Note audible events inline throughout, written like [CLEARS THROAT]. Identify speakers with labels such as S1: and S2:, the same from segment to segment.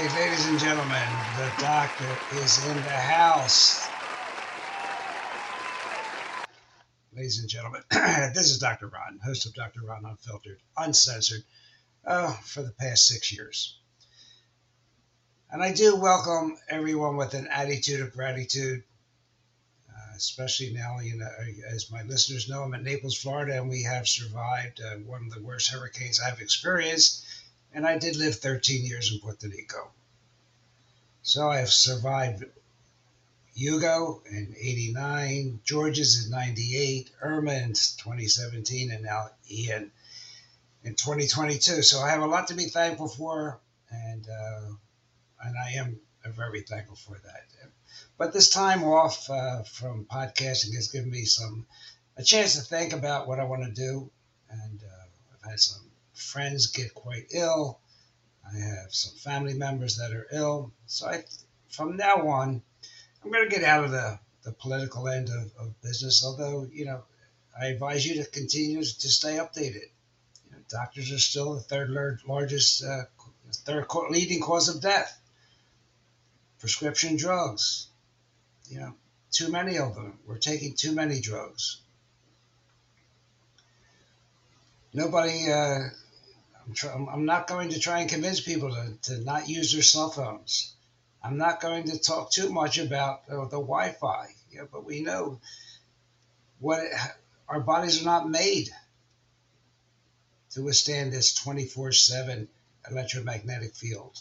S1: Ladies and gentlemen, the doctor is in the house. Ladies and gentlemen, [CLEARS THROAT] this is Dr. Ron, host of Dr. Ron Unfiltered, Uncensored, uh, for the past six years. And I do welcome everyone with an attitude of gratitude, uh, especially now, you know, as my listeners know, I'm in Naples, Florida, and we have survived uh, one of the worst hurricanes I've experienced. And I did live 13 years in Puerto Rico. So I have survived Hugo in 89, Georges in 98, Irma in 2017, and now Ian in 2022. So I have a lot to be thankful for, and uh, and I am very thankful for that. But this time off uh, from podcasting has given me some a chance to think about what I want to do, and uh, I've had some friends get quite ill. I have some family members that are ill. So I, from now on, I'm going to get out of the, the political end of, of business, although, you know, I advise you to continue to stay updated. You know, doctors are still the third largest, uh, third leading cause of death. Prescription drugs, you know, too many of them. We're taking too many drugs. Nobody, uh, I'm, not going to try and convince people to, to not use their cell phones. I'm not going to talk too much about uh, the Wi-Fi, yeah, but we know what it, our bodies are not made to withstand this 24/7 electromagnetic field.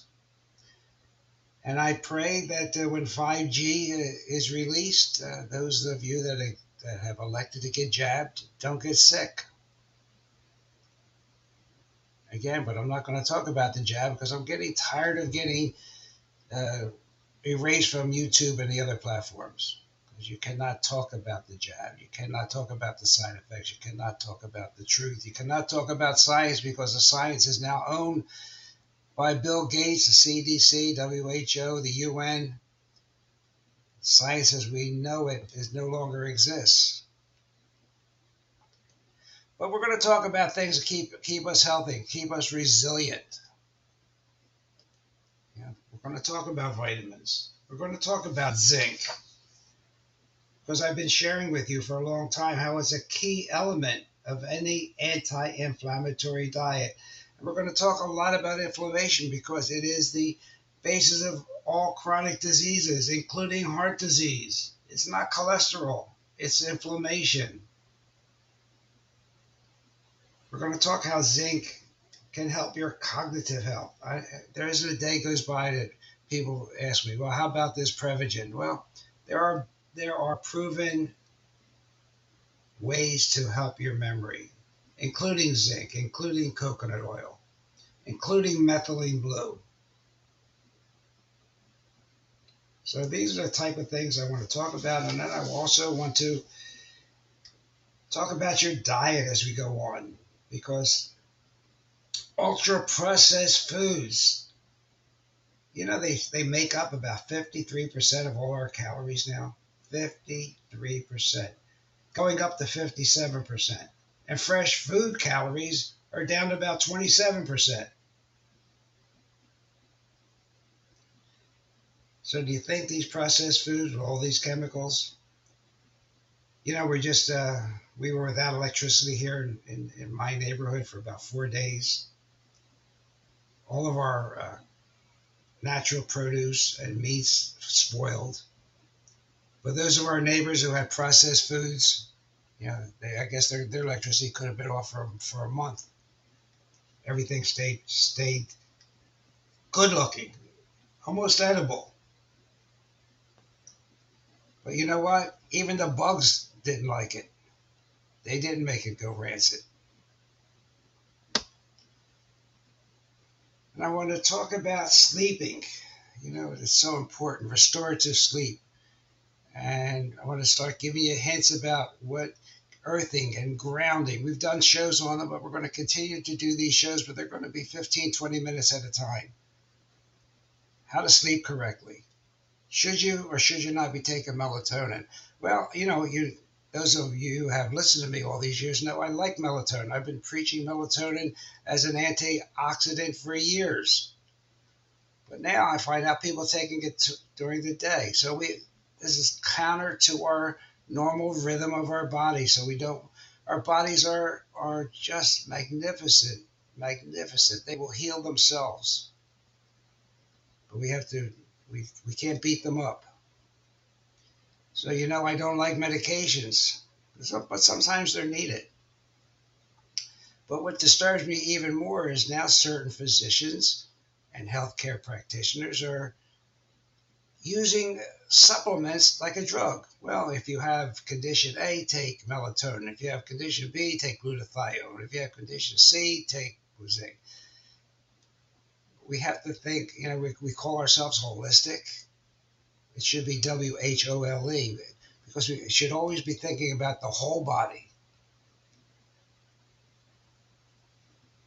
S1: And I pray that uh, when 5G uh, is released, uh, those of you that, are, that have elected to get jabbed don't get sick again, but I'm not going to talk about the jab because I'm getting tired of getting uh, erased from YouTube and the other platforms. Because you cannot talk about the jab, you cannot talk about the side effects, you cannot talk about the truth, you cannot talk about science because the science is now owned by Bill Gates, the CDC, WHO, the UN. Science as we know it is no longer exists. But we're going to talk about things that keep keep us healthy, keep us resilient. Yeah, we're going to talk about vitamins. We're going to talk about zinc because I've been sharing with you for a long time how it's a key element of any anti-inflammatory diet. And we're going to talk a lot about inflammation because it is the basis of all chronic diseases, including heart disease. It's not cholesterol, it's inflammation. We're going to talk how zinc can help your cognitive health. I, there isn't a day goes by that people ask me, well, how about this Prevagen? Well, there are there are proven ways to help your memory, including zinc, including coconut oil, including methylene blue. So these are the type of things I want to talk about, and then I also want to talk about your diet as we go on because ultra processed foods, you know, they, they make up about 53% of all our calories now. 53%, going up to 57%. And fresh food calories are down to about 27%. So, do you think these processed foods with all these chemicals? You know, we're just uh, we were without electricity here in, in, in, my neighborhood for about four days. All of our uh, natural produce and meats spoiled. But those of our neighbors who had processed foods, you know, they, I guess their, their electricity could have been off for, for a month. Everything stayed stayed good looking, almost edible. But you know what? Even the bugs didn't like it. They didn't make it go rancid. And I want to talk about sleeping. You know, it's so important, restorative sleep. And I want to start giving you hints about what earthing and grounding. We've done shows on them, but we're going to continue to do these shows, but they're going to be 15, 20 minutes at a time. How to sleep correctly. Should you or should you not be taking melatonin? Well, you know, you those of you who have listened to me all these years know I like melatonin. I've been preaching melatonin as an antioxidant for years. But now I find out people taking it to, during the day. So we this is counter to our normal rhythm of our body. So we don't our bodies are are just magnificent, magnificent. They will heal themselves. But we have to we we can't beat them up. So, you know, I don't like medications, but sometimes they're needed. But what disturbs me even more is now certain physicians and healthcare practitioners are using supplements like a drug. Well, if you have condition A, take melatonin. If you have condition B, take glutathione. If you have condition C, take zinc. We have to think, you know, we, we call ourselves holistic it should be W H O L E because we should always be thinking about the whole body.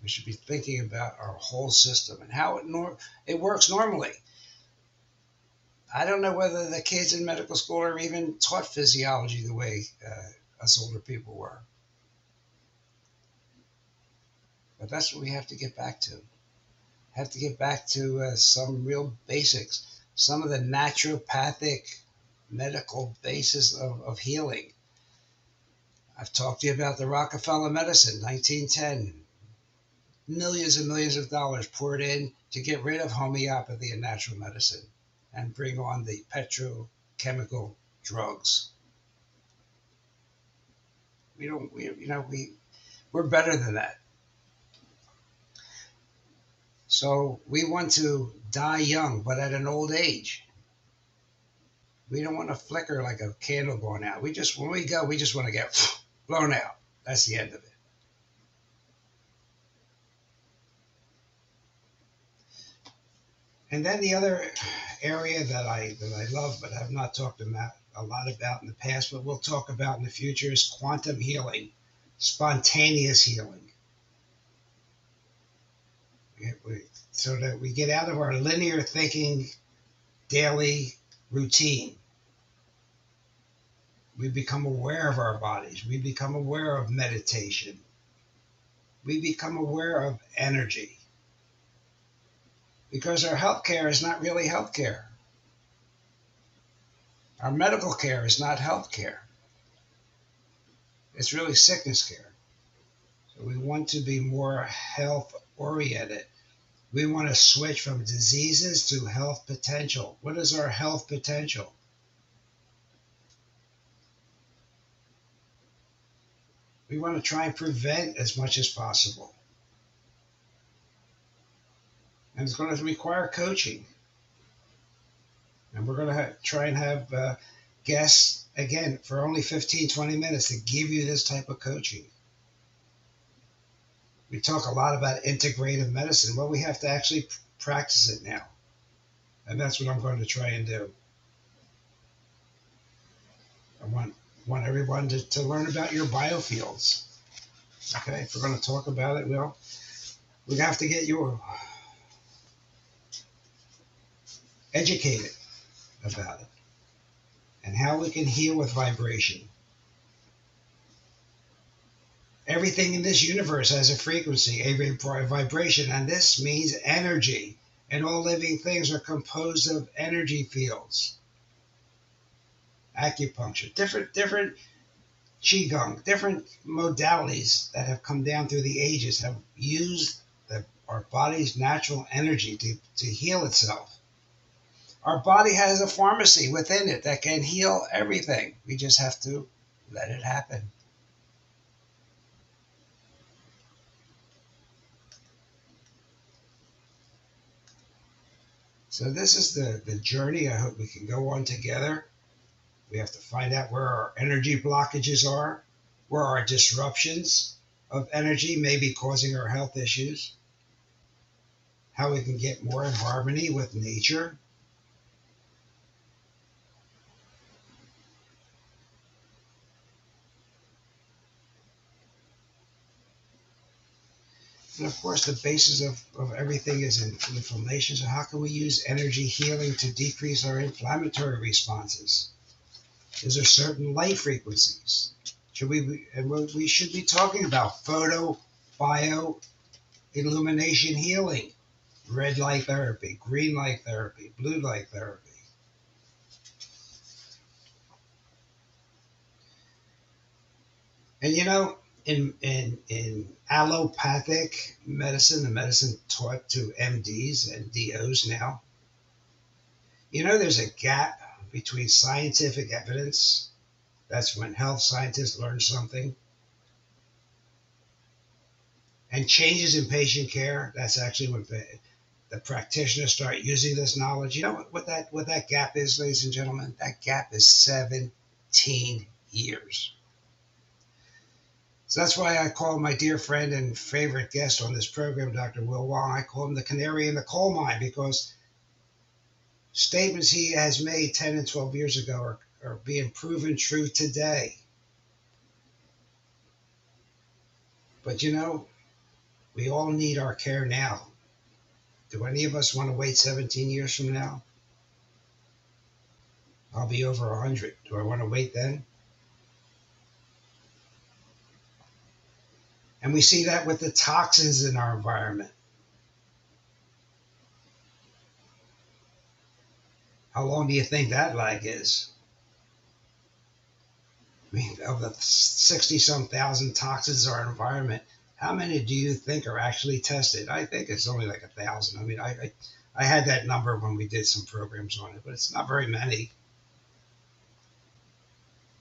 S1: We should be thinking about our whole system and how it nor- it works normally. I don't know whether the kids in medical school are even taught physiology the way uh, us older people were. But that's what we have to get back to. Have to get back to uh, some real basics some of the naturopathic medical basis of, of healing. I've talked to you about the Rockefeller medicine, 1910. Millions and millions of dollars poured in to get rid of homeopathy and natural medicine and bring on the petrochemical drugs. We don't, we, you know, we, we're better than that. So we want to die young, but at an old age. We don't want to flicker like a candle going out. We just, when we go, we just want to get [SNIFFS] blown out. That's the end of it. And then the other area that I that I love, but I've not talked about a lot about in the past, but we'll talk about in the future is quantum healing, spontaneous healing so that we get out of our linear thinking daily routine. We become aware of our bodies. We become aware of meditation. We become aware of energy. Because our health care is not really health care. Our medical care is not health care. It's really sickness care. So we want to be more health oriented. We want to switch from diseases to health potential. What is our health potential? We want to try and prevent as much as possible. And it's going to require coaching. And we're going to try and have uh, guests, again, for only 15, 20 minutes to give you this type of coaching we talk a lot about integrative medicine. Well, we have to actually practice it now. And that's what I'm going to try and do. I want want everyone to, to learn about your biofields. Okay, if we're going to talk about it, well, we have to get you educated about it and how we can heal with vibration everything in this universe has a frequency, a vibration, and this means energy. And all living things are composed of energy fields. Acupuncture, different, different qigong, different modalities that have come down through the ages have used the, our body's natural energy to, to heal itself. Our body has a pharmacy within it that can heal everything. We just have to let it happen. So this is the, the journey I hope we can go on together. We have to find out where our energy blockages are, where our disruptions of energy may be causing our health issues. how we can get more in harmony with nature. And of course, the basis of, of everything is in inflammation. So, how can we use energy healing to decrease our inflammatory responses? Is there certain light frequencies? Should we and we should be talking about photo bio illumination healing, red light therapy, green light therapy, blue light therapy. And you know, in in in allopathic medicine, the medicine taught to MDs and DOs now, you know, there's a gap between scientific evidence. That's when health scientists learn something. And changes in patient care. That's actually when the, practitioners start using this knowledge. You know what that what that gap is, ladies and gentlemen? That gap is 17 years. So that's why I call my dear friend and favorite guest on this program, Dr. Will Wong, I call him the canary in the coal mine because statements he has made 10 and 12 years ago are, are being proven true today. But you know, we all need our care now. Do any of us want to wait 17 years from now? I'll be over 100. Do I want to wait then? And we see that with the toxins in our environment. How long do you think that lag is? I mean, of the 60 some thousand toxins in our environment, how many do you think are actually tested? I think it's only like a thousand. I mean, I, I, I had that number when we did some programs on it, but it's not very many.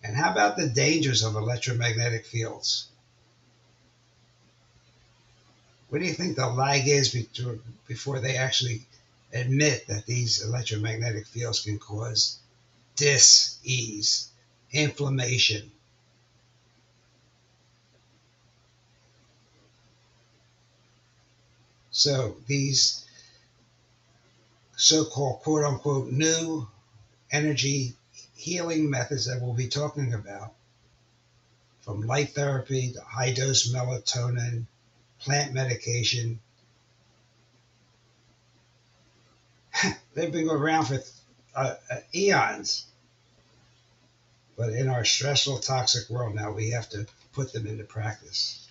S1: And how about the dangers of electromagnetic fields? What do you think the lag is before they actually admit that these electromagnetic fields can cause dis-ease, inflammation? So these so-called quote unquote new energy healing methods that we'll be talking about from light therapy to high dose melatonin plant medication. [LAUGHS] They've been around for uh, uh, eons. But in our stressful, toxic world now, we have to put them into practice.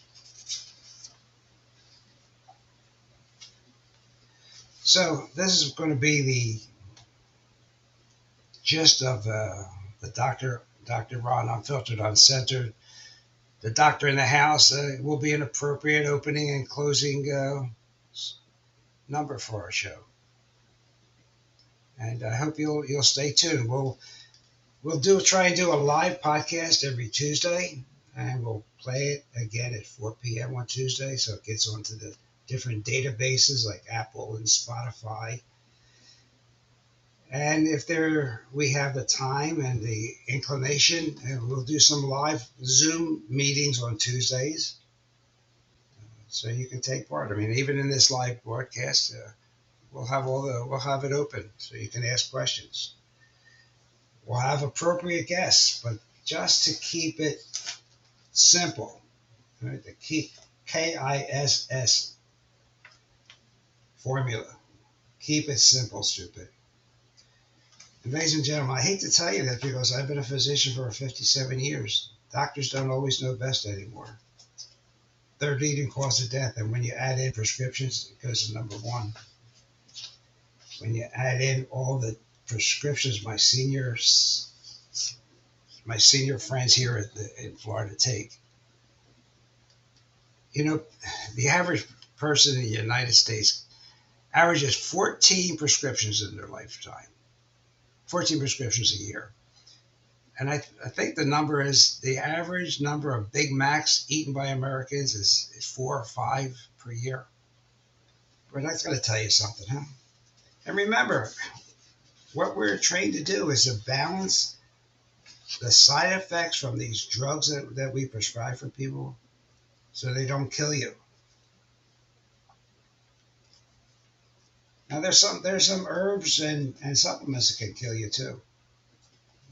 S1: So this is going to be the gist of uh, the Dr. Dr. Ron Unfiltered, Uncensored the doctor in the house uh, will be an appropriate opening and closing uh, number for our show. And I hope you'll you'll stay tuned. We'll we'll do try and do a live podcast every Tuesday, and we'll play it again at 4 p.m. on Tuesday, so it gets onto the different databases like Apple and Spotify and if there we have the time and the inclination, and we'll do some live Zoom meetings on Tuesdays, so you can take part. I mean, even in this live broadcast, uh, we'll have all the we'll have it open so you can ask questions. We'll have appropriate guests, but just to keep it simple, right? The K I S S formula. Keep it simple, stupid. Ladies and gentlemen, I hate to tell you that because I've been a physician for 57 years. Doctors don't always know best anymore. Third leading cause of death, and when you add in prescriptions, it goes to number one. When you add in all the prescriptions my seniors, my senior friends here the, in Florida take, you know, the average person in the United States averages 14 prescriptions in their lifetime. 14 prescriptions a year. And I, I think the number is the average number of Big Macs eaten by Americans is, is four or five per year. But that's going to tell you something, huh? And remember, what we're trained to do is to balance the side effects from these drugs that, that we prescribe for people so they don't kill you. Now there's some there's some herbs and, and supplements that can kill you too.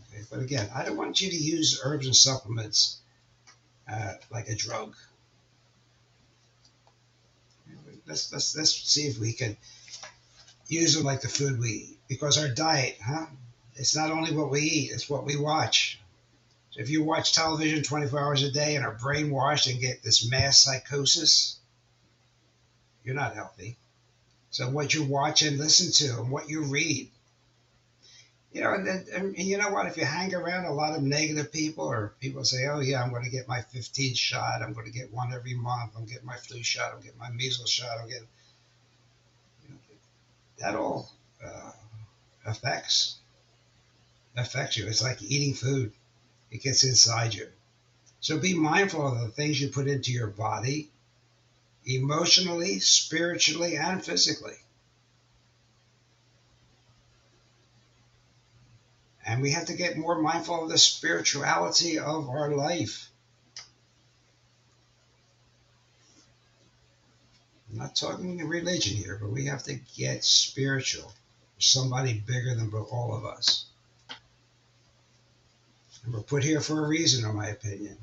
S1: Okay, but again, I don't want you to use herbs and supplements uh, like a drug. Let's let's let's see if we can use them like the food we eat because our diet, huh? It's not only what we eat; it's what we watch. So if you watch television 24 hours a day and are brainwashed and get this mass psychosis, you're not healthy. So what you watch and listen to and what you read. You know, and, then, and you know what? If you hang around a lot of negative people or people say, oh, yeah, I'm going to get my 15th shot. I'm going to get one every month. I'm getting my flu shot. I'm getting my measles shot. I'm getting, you know, that all uh, affects affects you. It's like eating food. It gets inside you. So be mindful of the things you put into your body emotionally, spiritually, and physically. And we have to get more mindful of the spirituality of our life. I'm not talking religion here, but we have to get spiritual. Somebody bigger than all of us. And we're put here for a reason, in my opinion.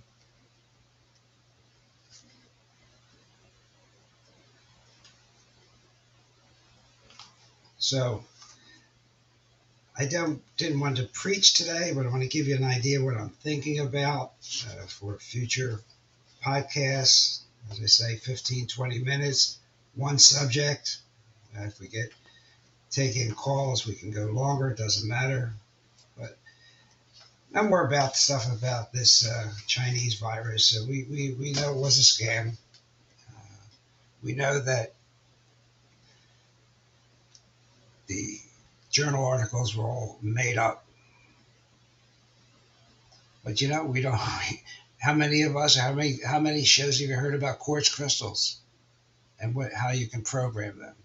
S1: So I don't didn't want to preach today, but I want to give you an idea what I'm thinking about uh, for future podcasts. As I say, 15, 20 minutes, one subject. Uh, if we get taking calls, we can go longer. It doesn't matter. But no more about stuff about this uh, Chinese virus. So we, we, we know it was a scam. Uh, we know that the journal articles were all made up. But you know, we don't. [LAUGHS] How many of us? How many? How many shows have you heard about quartz crystals, and what? How you can program them?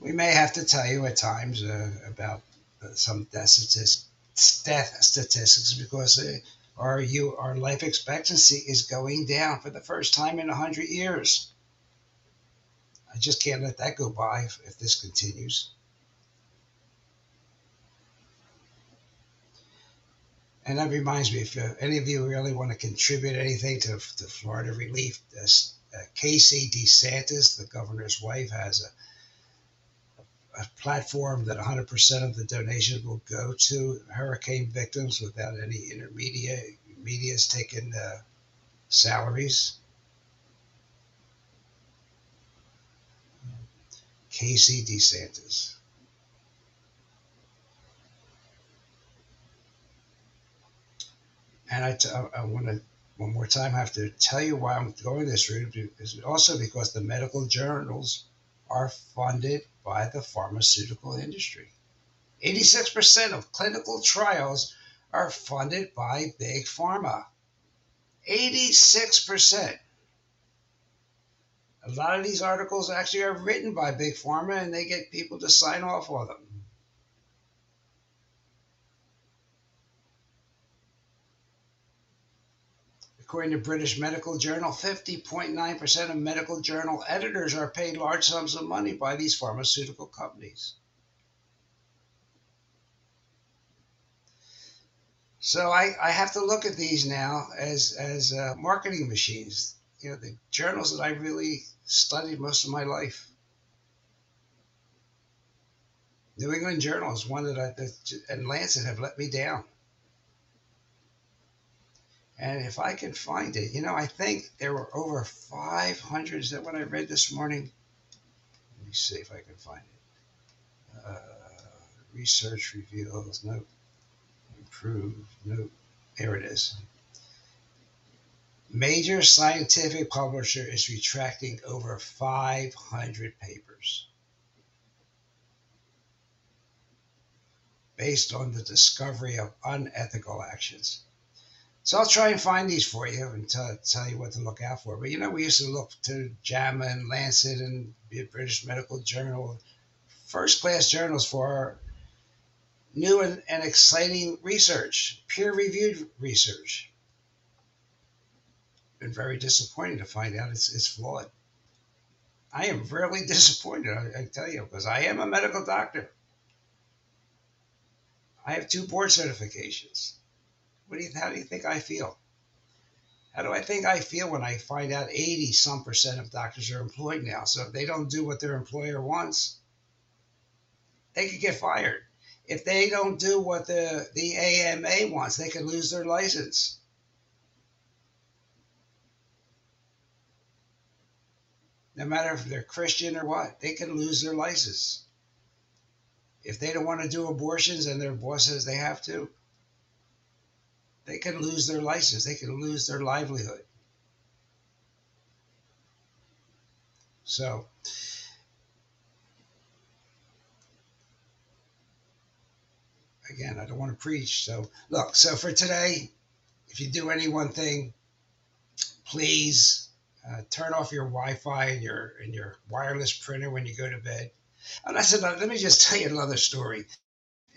S1: We may have to tell you at times uh, about uh, some death statistics, death statistics because uh, our you our life expectancy is going down for the first time in hundred years. I just can't let that go by if, if this continues. And that reminds me, if uh, any of you really want to contribute anything to, to Florida Relief, this, uh, Casey DeSantis, the governor's wife, has a, a platform that 100% of the donations will go to hurricane victims without any intermediate media's taking uh, salaries. Casey DeSantis. And I, t- I want to one more time I have to tell you why I'm going this route is also because the medical journals are funded by the pharmaceutical industry. 86% of clinical trials are funded by big pharma. 86%. A lot of these articles actually are written by Big Pharma and they get people to sign off on them. According to British Medical Journal, 50.9% of medical journal editors are paid large sums of money by these pharmaceutical companies. So I, I have to look at these now as, as uh, marketing machines. You know, the journals that I really studied most of my life. New England Journal is one that I that, and Lancet have let me down. And if I can find it, you know, I think there were over 500. Is that what I read this morning? Let me see if I can find it. Uh, research reveals, nope. Improve, nope. There it is major scientific publisher is retracting over 500 papers based on the discovery of unethical actions. So I'll try and find these for you and tell, tell you what to look out for. But you know, we used to look to JAMA and Lancet and the British Medical Journal, first class journals for new and, and exciting research, peer reviewed research been very disappointing to find out it's, it's flawed. I am really [LAUGHS] disappointed, I, I tell you, because I am a medical doctor. I have two board certifications. What do you, how do you think I feel? How do I think I feel when I find out 80 some percent of doctors are employed now? So if they don't do what their employer wants, they could get fired. If they don't do what the, the AMA wants, they could lose their license. No matter if they're Christian or what, they can lose their license. If they don't want to do abortions and their boss says they have to, they can lose their license. They can lose their livelihood. So, again, I don't want to preach. So, look, so for today, if you do any one thing, please uh, turn off your Wi-Fi and your and your wireless printer when you go to bed. And I said, let me just tell you another story.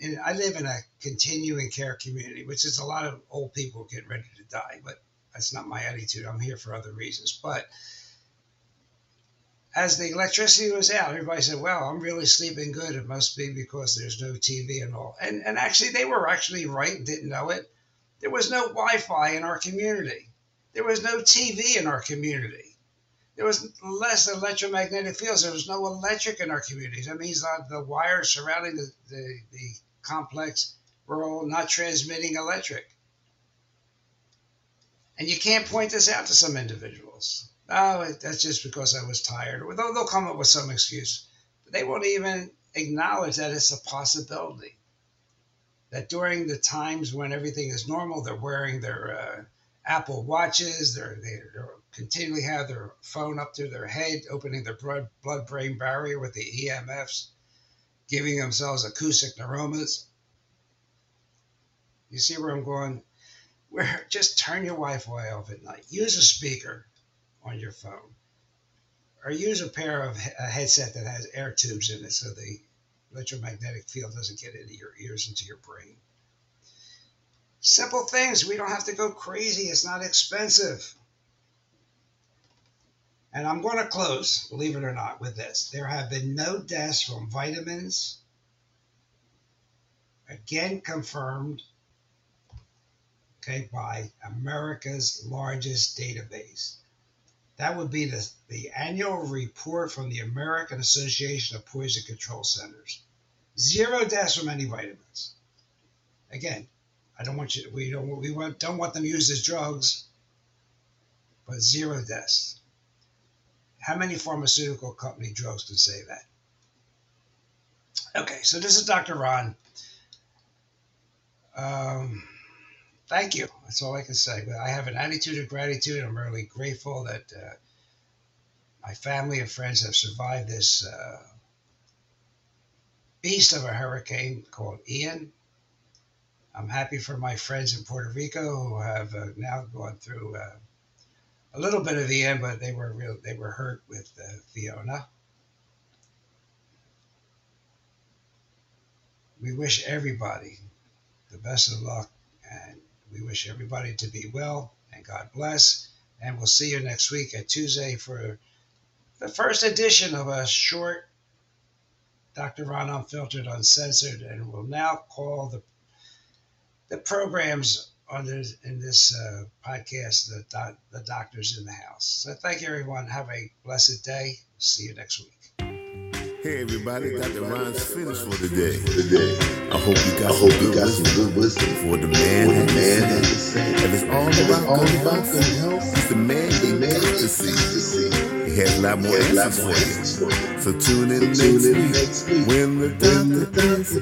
S1: And I live in a continuing care community, which is a lot of old people getting ready to die, but that's not my attitude. I'm here for other reasons. But as the electricity was out, everybody said, "Well, I'm really sleeping good. It must be because there's no TV and all." And and actually, they were actually right. Didn't know it. There was no Wi-Fi in our community. There was no TV in our community. There was less electromagnetic fields. There was no electric in our communities. That means that the wires surrounding the, the, the complex were all not transmitting electric. And you can't point this out to some individuals. Oh, that's just because I was tired. Or they'll, they'll come up with some excuse. But they won't even acknowledge that it's a possibility. That during the times when everything is normal, they're wearing their uh, Apple watches, they're, they're, they're continually have their phone up to their head, opening their blood blood brain barrier with the EMFs, giving themselves acoustic neuromas. You see where I'm going? Where just turn your Wi-Fi off at night. Use a speaker on your phone, or use a pair of a headset that has air tubes in it, so the electromagnetic field doesn't get into your ears, into your brain. Simple things. We don't have to go crazy. It's not expensive. And I'm going to close, believe it or not, with this. There have been no deaths from vitamins, again confirmed, okay, by America's largest database. That would be the, the annual report from the American Association of Poison Control Centers. Zero deaths from any vitamins. Again, I don't want you. We don't. We want, don't want them used as drugs, but zero deaths. How many pharmaceutical company drugs can say that? Okay, so this is Dr. Ron. Um, thank you. That's all I can say. But I have an attitude of gratitude. I'm really grateful that uh, my family and friends have survived this uh, beast of a hurricane called Ian. I'm happy for my friends in Puerto Rico who have uh, now gone through uh, a little bit of the end, but they were real. They were hurt with uh, Fiona. We wish everybody the best of luck, and we wish everybody to be well and God bless. And we'll see you next week at Tuesday for the first edition of a short Dr. Ron Unfiltered Uncensored, and we'll now call the the programs on this, in this uh, podcast, the, doc, the doctors in the house. So thank you, everyone. Have a blessed day. See you next week.
S2: Hey everybody, Dr. Ron's finished for the day. I hope you got, some, good
S3: got some good wisdom
S2: for the man,
S3: for the
S2: and
S3: man
S2: the
S3: and the
S2: saint.
S3: saint.
S2: If it's all
S3: If it's
S2: about
S3: all
S2: good
S3: about
S2: health,
S3: good health,
S2: it's the man
S3: the
S2: you
S3: man
S2: got to see.
S3: to see.
S2: He has a lot more
S3: He has a lot
S2: answers
S3: more
S2: for
S3: answers for
S2: you.
S3: you.
S2: So tune in,
S3: So
S2: next,
S3: tune in
S2: week
S3: next week
S2: when the
S3: when the
S2: doctor is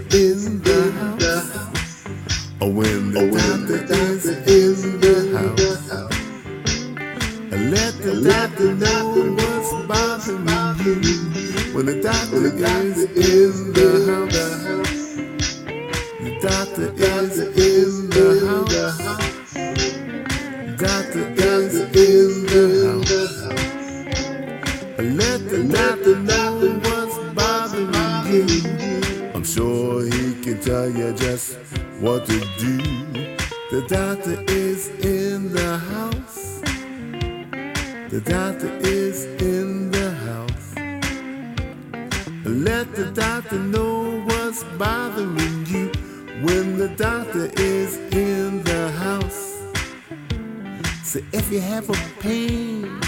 S2: So if you have a pain,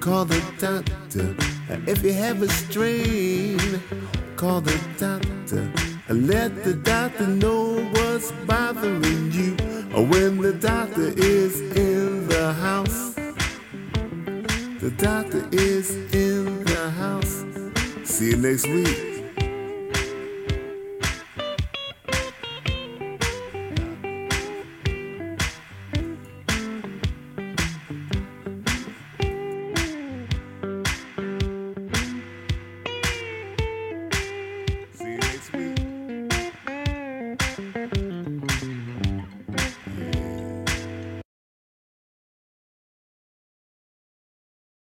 S2: call the doctor. If you have a strain, call the doctor. Let the doctor know what's bothering you when the doctor is in the house. The doctor is in the house. See you next week.